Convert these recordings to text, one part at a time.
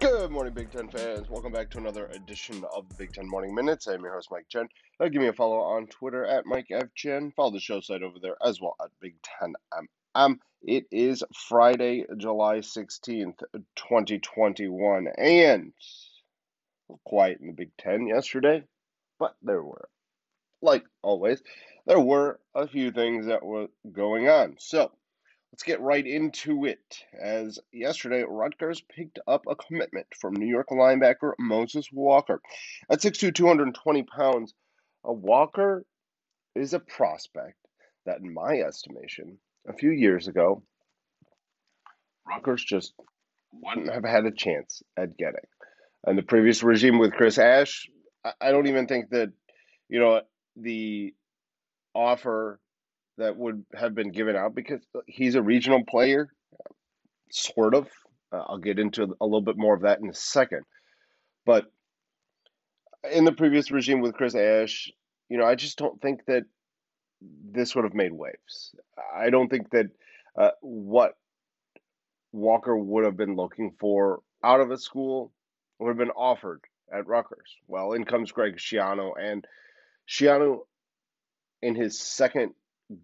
Good morning, Big Ten fans. Welcome back to another edition of the Big Ten Morning Minutes. I'm your host, Mike Chen. Uh, give me a follow on Twitter at Mike F. Chen. Follow the show site over there as well at Big Ten MM. It is Friday, July 16th, 2021, and quiet in the Big Ten yesterday, but there were, like always, there were a few things that were going on. So, Let's get right into it. As yesterday, Rutgers picked up a commitment from New York linebacker Moses Walker. At 6'2, 220 pounds, a Walker is a prospect that, in my estimation, a few years ago, Rutgers just wouldn't have had a chance at getting. And the previous regime with Chris Ash, I don't even think that, you know, the offer that would have been given out because he's a regional player, sort of. Uh, I'll get into a little bit more of that in a second. But in the previous regime with Chris Ash, you know, I just don't think that this would have made waves. I don't think that uh, what Walker would have been looking for out of a school would have been offered at Rutgers. Well, in comes Greg Schiano, and Schiano, in his second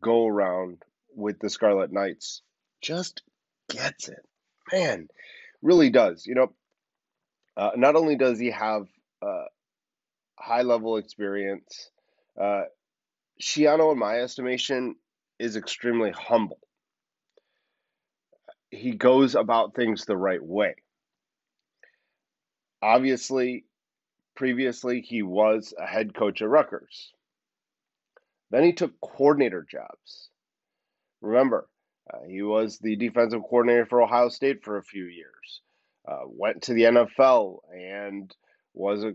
go around with the Scarlet Knights just gets it. Man, really does. You know, uh, not only does he have uh, high level experience, uh, Schiano, in my estimation, is extremely humble. He goes about things the right way. Obviously, previously he was a head coach at Rutgers. Then he took coordinator jobs. Remember, uh, he was the defensive coordinator for Ohio State for a few years. Uh, went to the NFL and was a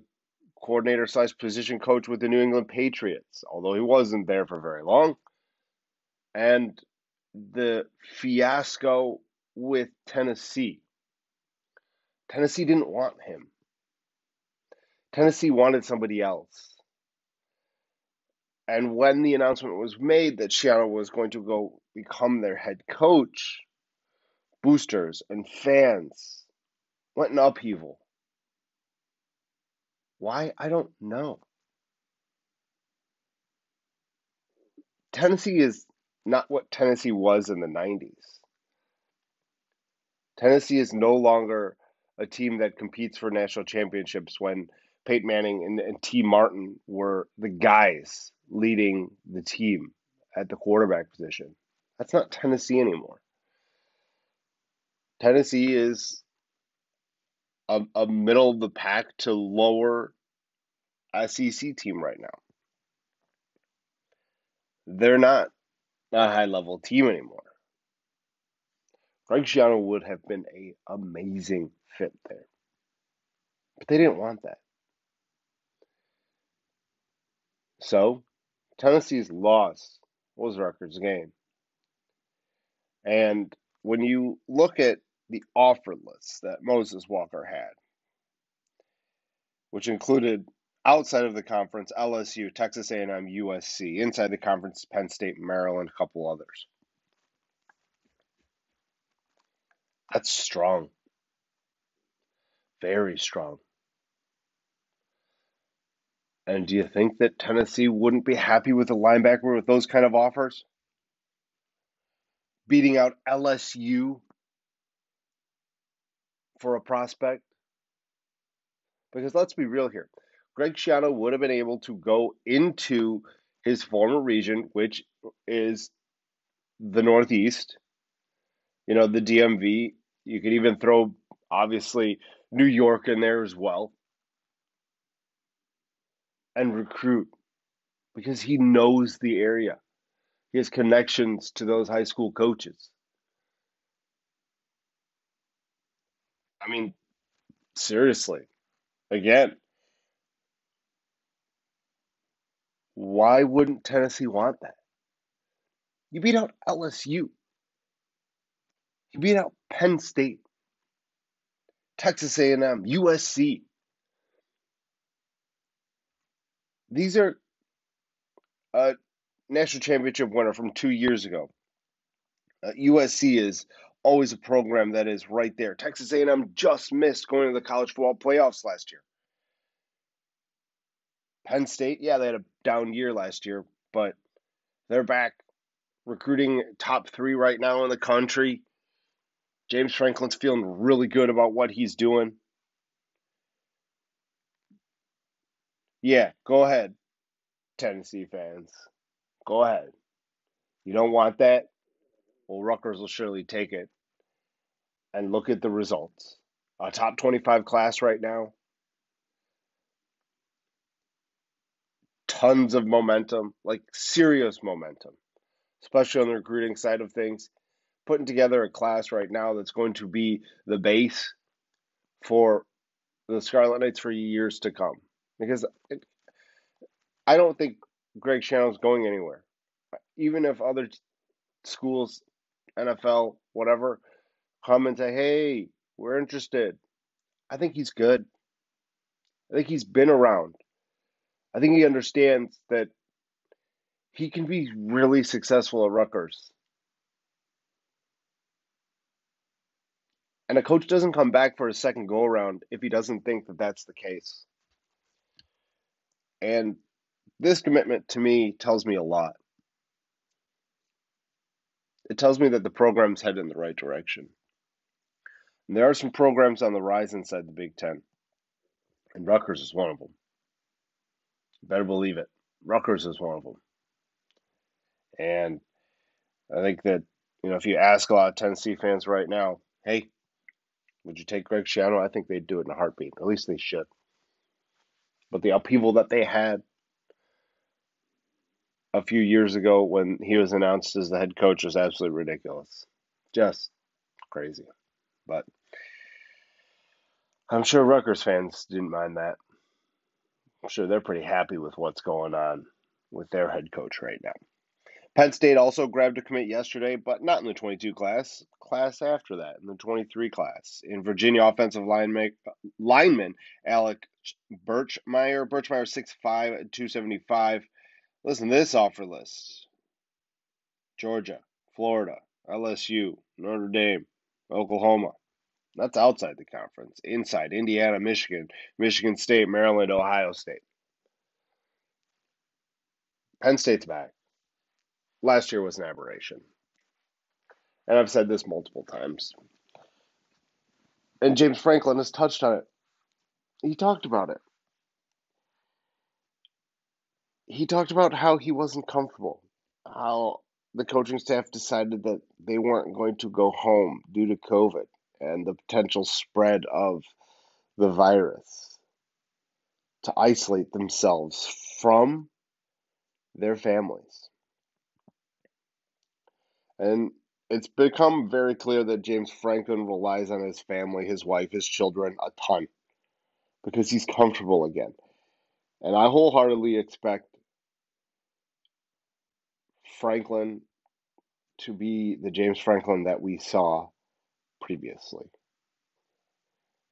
coordinator slash position coach with the New England Patriots, although he wasn't there for very long. And the fiasco with Tennessee. Tennessee didn't want him. Tennessee wanted somebody else. And when the announcement was made that Schiano was going to go become their head coach, boosters and fans went in upheaval. Why? I don't know. Tennessee is not what Tennessee was in the 90s. Tennessee is no longer a team that competes for national championships when Peyton Manning and, and Tee Martin were the guys leading the team at the quarterback position. That's not Tennessee anymore. Tennessee is a, a middle of the pack to lower SEC team right now. They're not a high level team anymore. Greg Schiano would have been a amazing fit there. But they didn't want that. So Tennessee's loss was Rutgers' game. And when you look at the offer list that Moses Walker had, which included outside of the conference LSU, Texas A&M, USC, inside the conference Penn State, Maryland, a couple others. That's strong. Very strong. And do you think that Tennessee wouldn't be happy with a linebacker with those kind of offers? Beating out LSU for a prospect? Because let's be real here. Greg Schiano would have been able to go into his former region, which is the Northeast, you know, the DMV. You could even throw, obviously, New York in there as well and recruit because he knows the area. He has connections to those high school coaches. I mean, seriously, again, why wouldn't Tennessee want that? You beat out LSU. You beat out Penn State, Texas A&M, USC. These are a national championship winner from two years ago. Uh, USC is always a program that is right there. Texas A&M just missed going to the college football playoffs last year. Penn State, yeah, they had a down year last year, but they're back recruiting top three right now in the country. James Franklin's feeling really good about what he's doing. Yeah, go ahead, Tennessee fans. Go ahead. You don't want that? Well, Rutgers will surely take it. And look at the results. A top 25 class right now. Tons of momentum, like serious momentum, especially on the recruiting side of things. Putting together a class right now that's going to be the base for the Scarlet Knights for years to come. Because it, I don't think Greg Schiano's going anywhere. Even if other schools, NFL, whatever, come and say, hey, we're interested. I think he's good. I think he's been around. I think he understands that he can be really successful at Rutgers. And a coach doesn't come back for a second go around if he doesn't think that that's the case. And this commitment to me tells me a lot. It tells me that the program's headed in the right direction. And there are some programs on the rise inside the Big Ten, and Rutgers is one of them. Better believe it. Rutgers is one of them. And I think that, you know, if you ask a lot of Tennessee fans right now, hey, would you take Greg Schiano? I think they'd do it in a heartbeat. At least they should. But the upheaval that they had a few years ago when he was announced as the head coach was absolutely ridiculous. Just crazy. But I'm sure Rutgers fans didn't mind that. I'm sure they're pretty happy with what's going on with their head coach right now. Penn State also grabbed a commit yesterday, but not in the 22 class. Class after that, in the 23 class. In Virginia, offensive lineman, lineman Alec Birchmeier. Birchmeier 6'5", 275. Listen to this offer list. Georgia, Florida, LSU, Notre Dame, Oklahoma. That's outside the conference. Inside, Indiana, Michigan, Michigan State, Maryland, Ohio State. Penn State's back. Last year was an aberration. And I've said this multiple times. And James Franklin has touched on it. He talked about it. He talked about how he wasn't comfortable, how the coaching staff decided that they weren't going to go home due to COVID and the potential spread of the virus to isolate themselves from their families. And it's become very clear that James Franklin relies on his family, his wife, his children a ton because he's comfortable again. And I wholeheartedly expect Franklin to be the James Franklin that we saw previously,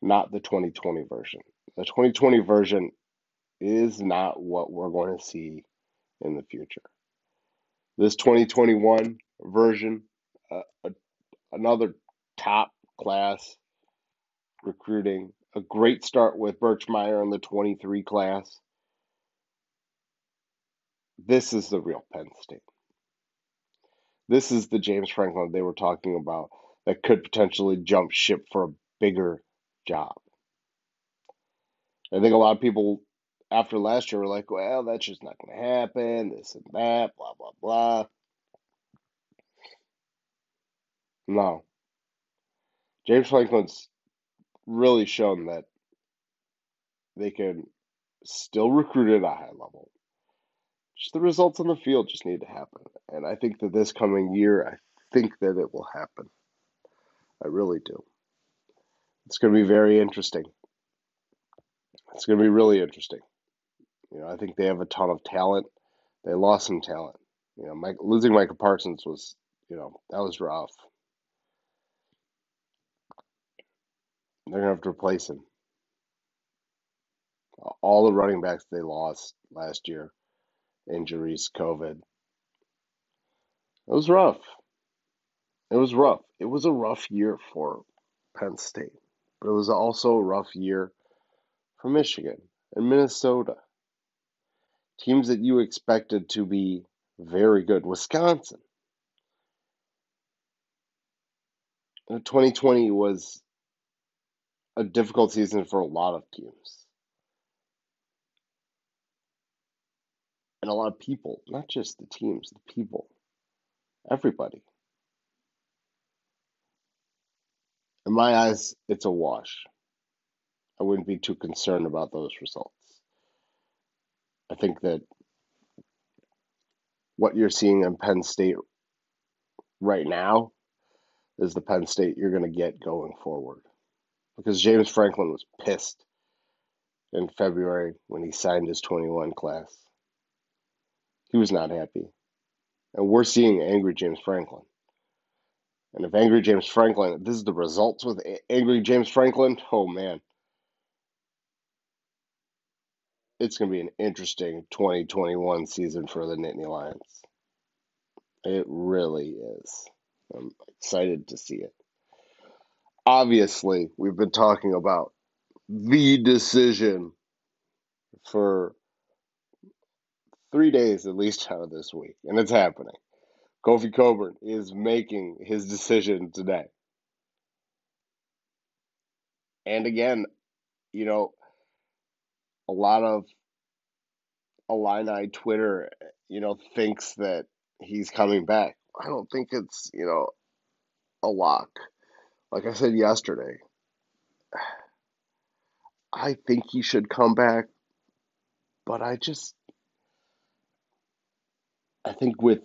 not the 2020 version. The 2020 version is not what we're going to see in the future. This 2021 version, uh, a, another top class recruiting, a great start with Birchmeier in the 23 class. This is the real Penn State. This is the James Franklin they were talking about that could potentially jump ship for a bigger job. I think a lot of people after last year were like, well, that's just not going to happen, this and that, blah, blah, blah. No. James Franklin's really shown that they can still recruit at a high level. Just the results on the field just need to happen. And I think that this coming year, I think that it will happen. I really do. It's going to be very interesting. It's going to be really interesting. You know, I think they have a ton of talent. They lost some talent. You know, Mike, losing Micah Parsons was, you know, that was rough. They're to have to replace him. All the running backs they lost last year, injuries, COVID. It was rough. It was rough. It was a rough year for Penn State, but it was also a rough year for Michigan and Minnesota. Teams that you expected to be very good. Wisconsin. 2020 was a difficult season for a lot of teams. And a lot of people, not just the teams, the people, everybody. In my eyes, it's a wash. I wouldn't be too concerned about those results. I think that what you're seeing in Penn State right now is the Penn State you're going to get going forward. Because James Franklin was pissed in February when he signed his 21 class. He was not happy. And we're seeing angry James Franklin. And if angry James Franklin, this is the results with angry James Franklin, oh man. It's going to be an interesting 2021 season for the Nittany Lions. It really is. I'm excited to see it. Obviously, we've been talking about the decision for three days at least out of this week, and it's happening. Kofi Cockburn is making his decision today. And again, you know, a lot of Illini Twitter, you know, thinks that he's coming back. I don't think it's, you know, a lock. Like I said yesterday, I think he should come back, but I just I think with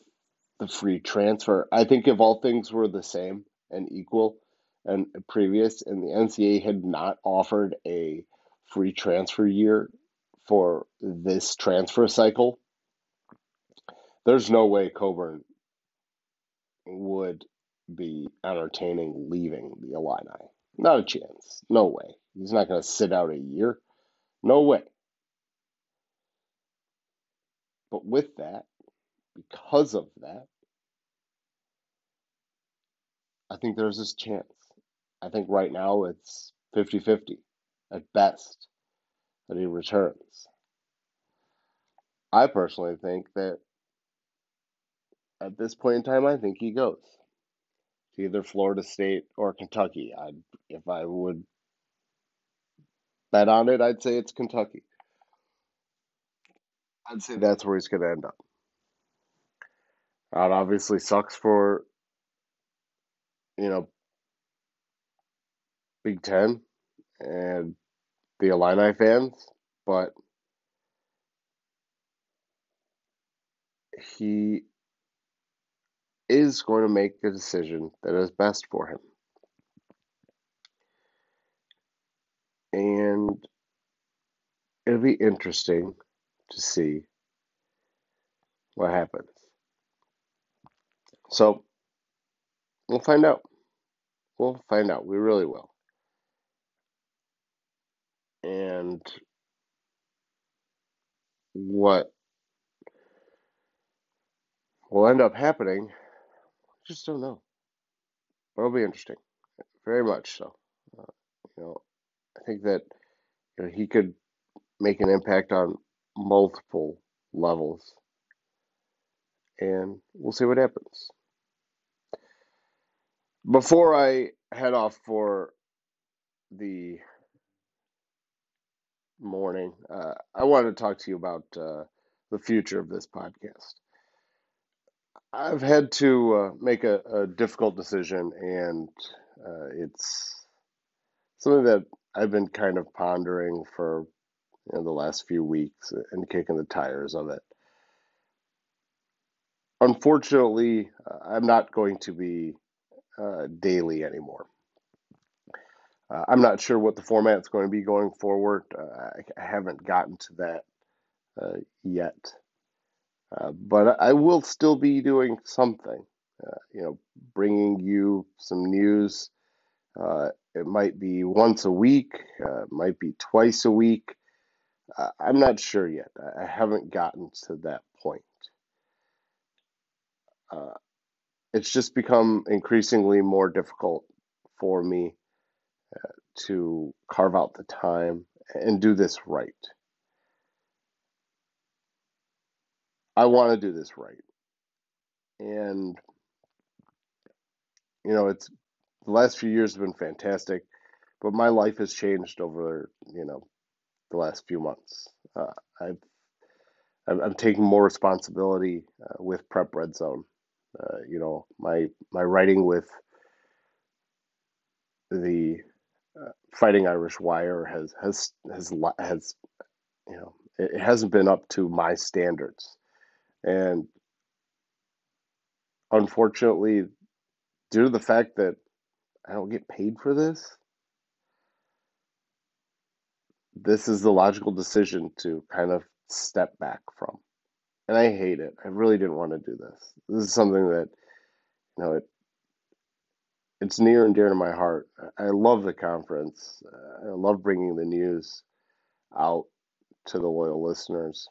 the free transfer, I think if all things were the same and equal and previous and the NCAA had not offered a free transfer year for this transfer cycle, there's no way Cockburn would be entertaining leaving the Illini. Not a chance. No way. He's not going to sit out a year. No way. But with that, because of that, I think there's this chance. I think right now it's 50 50 at best that he returns. I personally think that at this point in time, I think he goes to either Florida State or Kentucky. I'd, if I would bet on it, I'd say it's Kentucky. I'd say that's where he's going to end up. That obviously sucks for, you know, Big Ten and the Illini fans, but he is going to make the decision that is best for him. And it'll be interesting to see what happens. So we'll find out. We'll find out. We really will. And what will end up happening, just don't know. But it'll be interesting, very much so. Uh, you know, I think that you know, he could make an impact on multiple levels, and we'll see what happens. Before I head off for the morning, uh, I wanted to talk to you about uh, the future of this podcast. I've had to uh, make a, a, difficult decision, and uh, it's something that I've been kind of pondering for you know, the last few weeks and kicking the tires of it. Unfortunately, uh, I'm not going to be uh, daily anymore. Uh, I'm not sure what the format is going to be going forward. Uh, I, I, haven't gotten to that uh, yet, uh, but I will still be doing something. Uh, you know, bringing you some news. Uh, it might be once a week. Uh, it might be twice a week. Uh, I'm not sure yet. I haven't gotten to that point. it's just become increasingly more difficult for me to carve out the time and do this right. I want to do this right. And, you know, it's the last few years have been fantastic, but my life has changed over, you know, the last few months. Uh, I've I'm, taking more responsibility uh, with Prep Red Zone. Uh, you know, my my writing with the uh, Fighting Irish Wire has has has has you know it hasn't been up to my standards, and unfortunately, due to the fact that I don't get paid for this, this is the logical decision to kind of step back from. And I hate it. I really didn't want to do this. This is something that, you know, it it's near and dear to my heart. I love the conference. Uh, I love bringing the news out to the loyal listeners.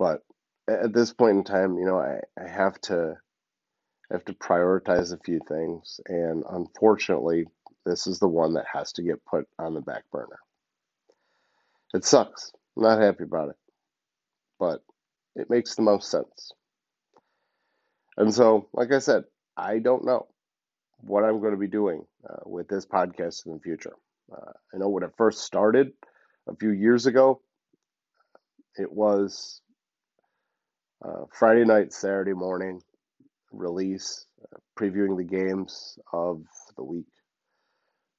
But at this point in time, you know, I, I have to I have to prioritize a few things, and unfortunately, this is the one that has to get put on the back burner. It sucks. I'm not happy about it, but it makes the most sense. And so, like I said, I don't know what I'm going to be doing uh, with this podcast in the future. Uh, I know when it first started a few years ago, it was uh, Friday night, Saturday morning release, uh, previewing the games of the week.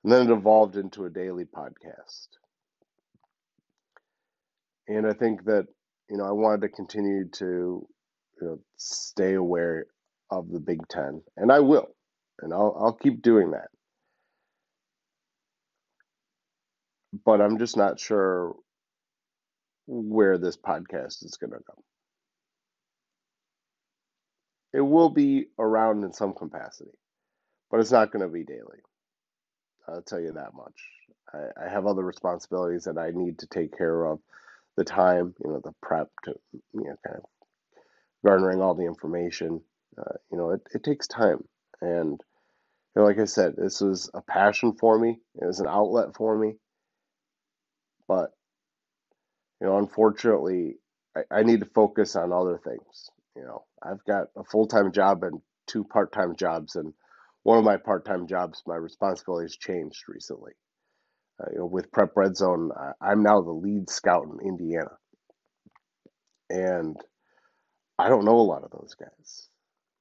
And then it evolved into a daily podcast. And I think that, you know, I wanted to continue to, you know, stay aware of the Big Ten, and I will, and I'll I'll keep doing that. But I'm just not sure where this podcast is going to go. It will be around in some capacity, but it's not going to be daily. I'll tell you that much. I, I have other responsibilities that I need to take care of. The time, you know, the prep to, you know, kind of garnering all the information, uh, you know, it, it takes time. And, you know, like I said, this was a passion for me. It was an outlet for me. But, you know, unfortunately, I, I need to focus on other things. You know, I've got a full time job and two part time jobs, and one of my part time jobs, my responsibilities changed recently. Uh, you know, with Prep Red Zone, I'm now the lead scout in Indiana, and I don't know a lot of those guys.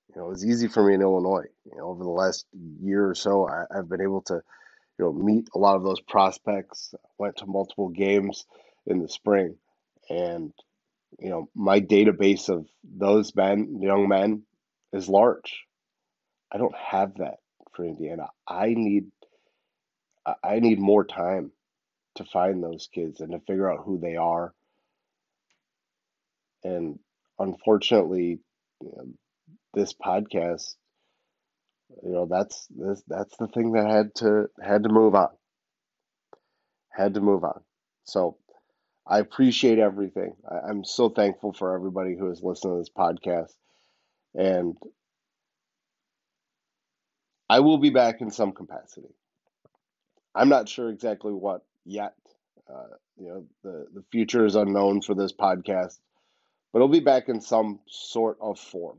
You know, it was easy for me in Illinois. You know, over the last year or so, I, I've been able to, you know, meet a lot of those prospects. Went to multiple games in the spring, and you know, my database of those men, young men, is large. I don't have that for Indiana. I need I need more time to find those kids and to figure out who they are. And unfortunately, you know, this podcast, you know, that's this that's the thing that had to had to move on. Had to move on. So I appreciate everything. I, I'm so thankful for everybody who has listened to this podcast. And I will be back in some capacity. I'm not sure exactly what yet. Uh, you know, the, the future is unknown for this podcast, but it'll be back in some sort of form.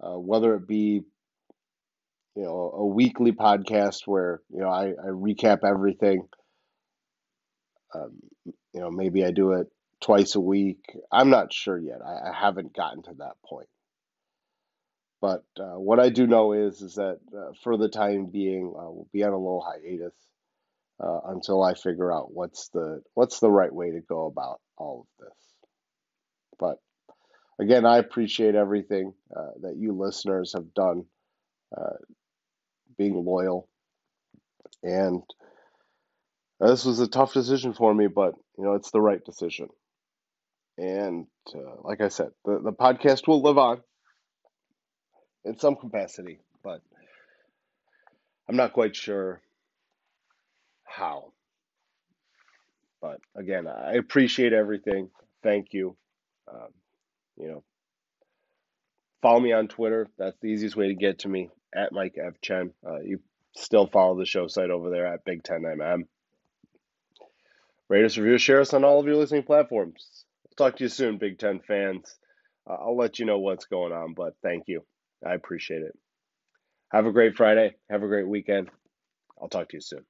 Uh, whether it be, you know, a weekly podcast where, you know, I, I recap everything. Um, you know, maybe I do it twice a week. I'm not sure yet. I, I haven't gotten to that point. But uh, what I do know is is that uh, for the time being, uh, we'll be on a little hiatus uh, until I figure out what's the what's the right way to go about all of this. But again, I appreciate everything uh, that you listeners have done, uh, being loyal, and this was a tough decision for me, but you know it's the right decision. And uh, like I said, the, the podcast will live on in some capacity, but I'm not quite sure how. But again, I appreciate everything. Thank you. Um, you know, Follow me on Twitter. That's the easiest way to get to me at Mike F. Chen. Uh, you still follow the show site over there at Big Ten MM. Rate us, review, share us on all of your listening platforms. I'll talk to you soon, Big Ten fans. Uh, I'll let you know what's going on, but thank you. I appreciate it. Have a great Friday. Have a great weekend. I'll talk to you soon.